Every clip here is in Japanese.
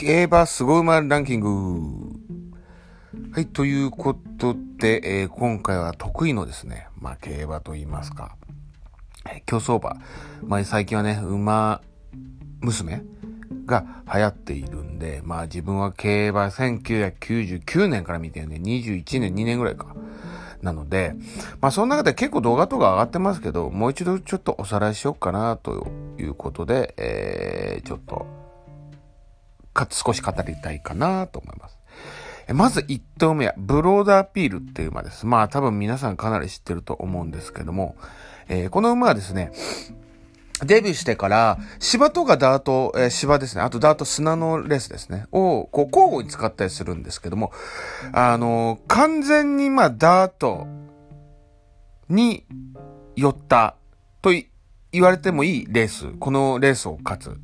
競馬すご馬ランキング。はい、ということで、えー、今回は得意のですね、まあ、競馬と言いますか、えー、競走馬。まあ、最近はね、馬娘が流行っているんで、まあ自分は競馬1999年から見てるんで、21年、2年ぐらいか。なので、まあその中で結構動画とか上がってますけど、もう一度ちょっとおさらいしようかなということで、えー、ちょっと、か、少し語りたいかなと思います。まず1頭目は、ブローダーピールっていう馬です。まあ多分皆さんかなり知ってると思うんですけども、えー、この馬はですね、デビューしてから、芝とかダート、えー、芝ですね。あとダート砂のレースですね。を、こう、交互に使ったりするんですけども、あのー、完全に、まあ、ダートに寄ったと言われてもいいレース。このレースを勝つ。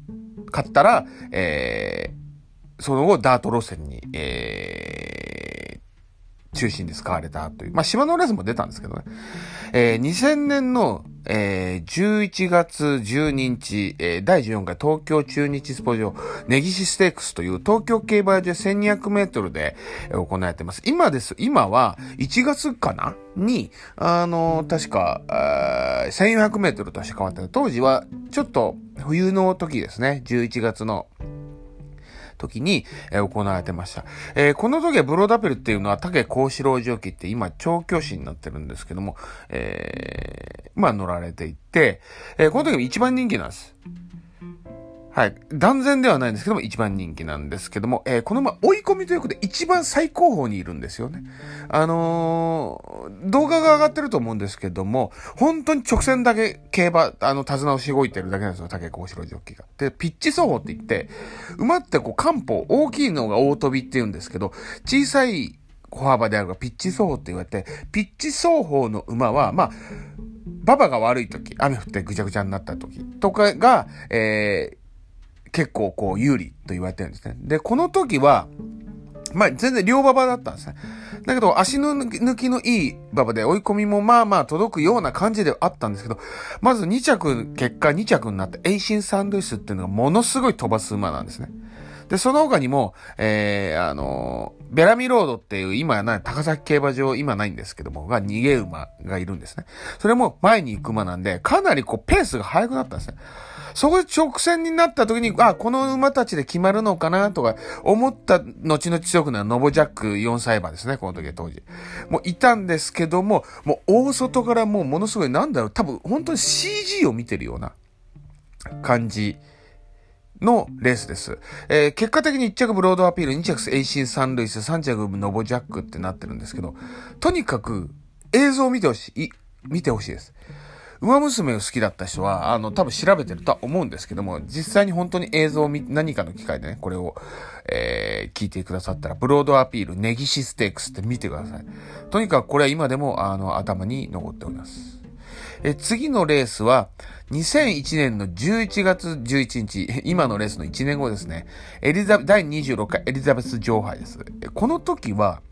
勝ったら、えー、その後、ダート路線に、えー、中心で使われたという。まあ、島のレースも出たんですけどね。えー、2000年の、えー、11月12日、えー、第14回東京中日スポ場、ネギシステークスという東京競馬場で1200メートルで行われてます。今です。今は1月かな？に、あのー、確か、1400メートルとして変わった当時は、ちょっと冬の時ですね。11月の時に、えー、行われてました。えー、この時はブローダペルっていうのは竹幸四郎蒸気って今調教師になってるんですけども、えー、まあ乗られていって、えー、この時も一番人気なんです。はい。断然ではないんですけども、一番人気なんですけども、えー、このま追い込みということで一番最高峰にいるんですよね。あのー、動画が上がってると思うんですけども、本当に直線だけ競馬、あの、手綱をしごいてるだけなんですよ、竹幸四郎ジョッキが。で、ピッチ走法って言って、馬ってこう、漢方、大きいのが大飛びって言うんですけど、小さい歩幅であるがピッチ走法って言われて、ピッチ走法の馬は、まあ、馬場が悪い時、雨降ってぐちゃぐちゃになった時とかが、えー、結構こう有利と言われてるんですね。で、この時は、まあ全然両馬場だったんですね。だけど足の抜きのいい馬場で追い込みもまあまあ届くような感じではあったんですけど、まず2着、結果2着になったエイシン・サンドイスっていうのがものすごい飛ばす馬なんですね。で、その他にも、えー、あのベラミロードっていう今はない、高崎競馬場今ないんですけども、が逃げ馬がいるんですね。それも前に行く馬なんで、かなりこうペースが速くなったんですね。そこで直線になった時に、あ、この馬たちで決まるのかなとか思った後々強くなるノボジャック4歳馬ですね、この時は当時。もういたんですけども、もう大外からもうものすごいなんだろう、多分本当に CG を見てるような感じ。のレースです。えー、結果的に1着ブロードアピール、2着エイシン・サンルイス、3着ノボジャックってなってるんですけど、とにかく映像を見てほしい、見てほしいです。馬娘を好きだった人は、あの、多分調べてるとは思うんですけども、実際に本当に映像を見、何かの機会でね、これを、えー、聞いてくださったら、ブロードアピール、ネギシステークスって見てください。とにかくこれは今でも、あの、頭に残っております。え、次のレースは、2001年の11月11日、今のレースの1年後ですね。エリザ、第26回エリザベス女王杯です。この時は、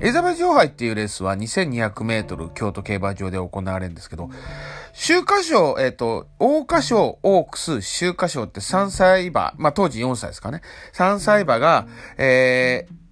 エリザベス女杯っていうレースは2200メートル京都競馬場で行われるんですけど、週華賞、えっ、ー、と、大花賞、オークス、週華賞って3歳馬、まあ当時4歳ですかね。3歳馬が、えー、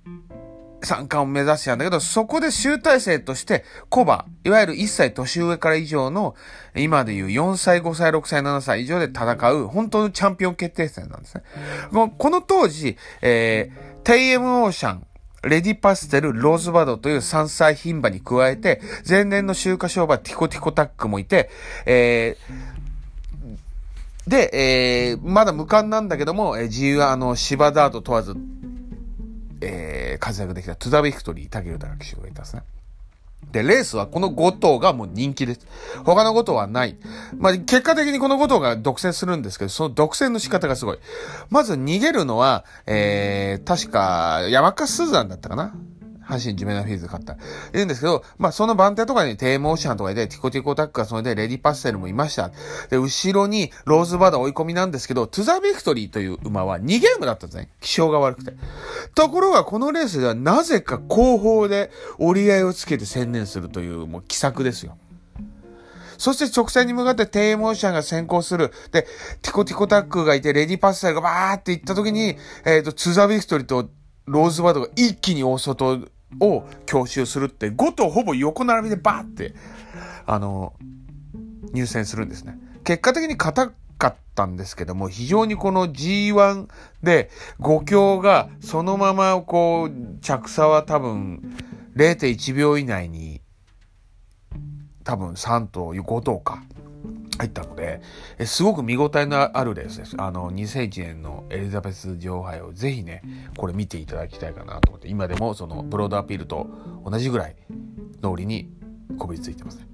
参加を目指してたんだけど、そこで集大成として、コバ、いわゆる1歳年上から以上の、今でいう4歳、5歳、6歳、7歳以上で戦う、本当のチャンピオン決定戦なんですね。この当時、えー、テイエムオーシャン、レディパステル、ローズバドという三歳牝馬に加えて、前年の秋華賞馬ティコティコタックもいて、えー、で、えー、まだ無冠なんだけども、えー、自由はあの、芝ダート問わず、えー、活躍できたトゥザビクトリー、武豊騎手がいたんですね。で、レースはこの5頭がもう人気です。他の5頭はない。まあ、結果的にこの5頭が独占するんですけど、その独占の仕方がすごい。まず逃げるのは、えー、確か、山下スーザンだったかな？阪神ジメナフィーズ勝った。言うんですけど、まあ、その番手とかにテーモーシャンとかいて、ティコティコタックがそれでレディパッセルもいました。で、後ろにローズバダ追い込みなんですけど、トゥザビクトリーという馬は2ゲームだったんですね。気象が悪くて。ところが、このレースではなぜか後方で折り合いをつけて専念するという、もう奇策ですよ。そして直線に向かって低モーションが先行する。で、ティコティコタックがいて、レディパスサイがバーって行った時に、えっ、ー、と、ツザビクトリーとローズバードが一気に大外を強襲するって、5頭ほぼ横並びでバーって、あの、入選するんですね。結果的に硬かったんですけども、非常にこの G1 で5強がそのままこう、着差は多分0.1秒以内に多分3頭、5頭か。入ったので、すごく見応えのあるレースです。あの、2001年のエリザベス女王杯をぜひね、これ見ていただきたいかなと思って、今でもそのブロードアピールと同じぐらい脳裏にこびりついてますね。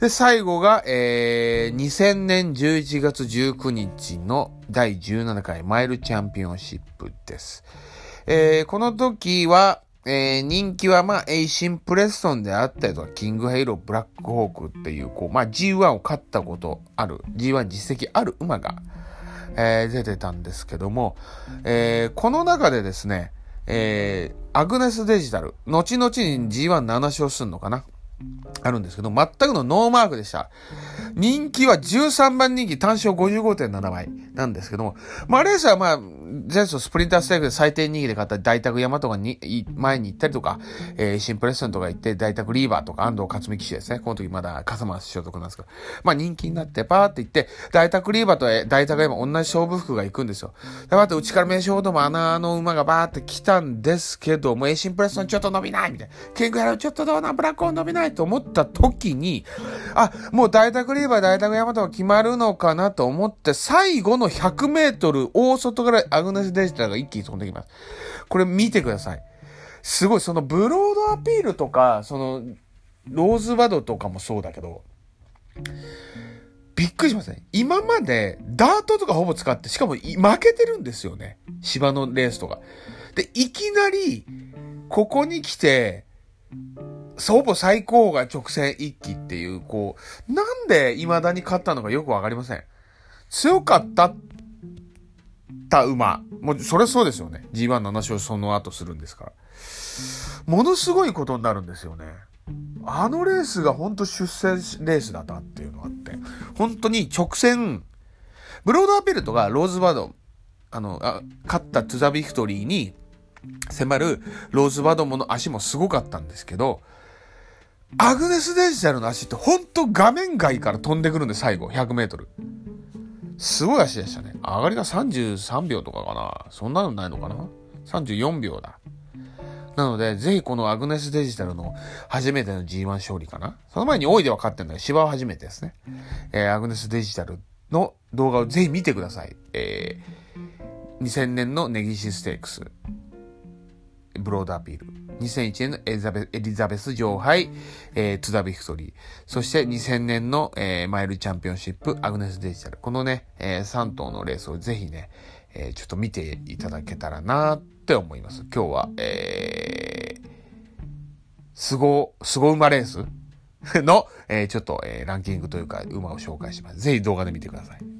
で、最後が、えー、2000年11月19日の第17回マイルチャンピオンシップです。えー、この時は、えー、人気はまあ、エイシンプレストンであったりとか、キングヘイロー、ブラックホークっていう、こう、まあ G1 を勝ったことある、G1 実績ある馬が、えー、出てたんですけども、えー、この中でですね、えー、アグネスデジタル、後々に G17 勝するのかなあるんですけど、全くのノーマークでした。人気は13番人気単勝55.7倍なんですけども、まあレースはまあ、前走スプリンターステークで最低人気で買った大宅山とかに、前に行ったりとか、えー、シンプレッソンとか行って大宅リーバーとか安藤克美騎手ですね。この時まだ笠松所属なんですけど、まあ人気になってパーって行って、大宅リーバーと大宅山同じ勝負服が行くんですよ。で、また内から名勝ほども穴の馬がバーって来たんですけども、エシンプレッソンちょっと伸びないみたいな。キングヘロちょっとどうな、ブラックオン伸びないと思った時に、あ、もう大宅リーバー、大宅山とか決まるのかなと思って、最後の100メートル、大外からアグネス・デジタルが一気に飛んできます。これ見てください。すごい、そのブロードアピールとか、その、ローズバドとかもそうだけど、びっくりしますね。今まで、ダートとかほぼ使って、しかも負けてるんですよね。芝のレースとか。で、いきなり、ここに来て、ほぼ最高が直線一気っていう、こう、なんで未だに勝ったのかよくわかりません。強かったた馬。もう、それそうですよね。G17 勝その後するんですから。ものすごいことになるんですよね。あのレースが本当出戦レースだったっていうのがあって。本当に直線、ブロードアピルトがローズバード、あの、あ勝ったトゥザビクトリーに迫るローズバードもの足もすごかったんですけど、アグネスデジタルの足って本当画面外から飛んでくるんで最後、100メートル。すごい足でしたね。上がりが33秒とかかな。そんなのないのかな ?34 秒だ。なので、ぜひこのアグネスデジタルの初めての G1 勝利かな。その前に大いでは勝ってんだけど、芝は初めてですね。えー、アグネスデジタルの動画をぜひ見てください。えー、2000年の根岸ステークス。ブロードアピール。2001年のエリザベエリザベス女王杯、えー、トゥザヴィクトリー。そして2000年の、えー、マイルチャンピオンシップ、アグネスデジタル。このね、えー、3頭のレースをぜひね、えー、ちょっと見ていただけたらなって思います。今日は、えー、すご、すご馬レースの、えー、ちょっと、えー、ランキングというか、馬を紹介します。ぜひ動画で見てください。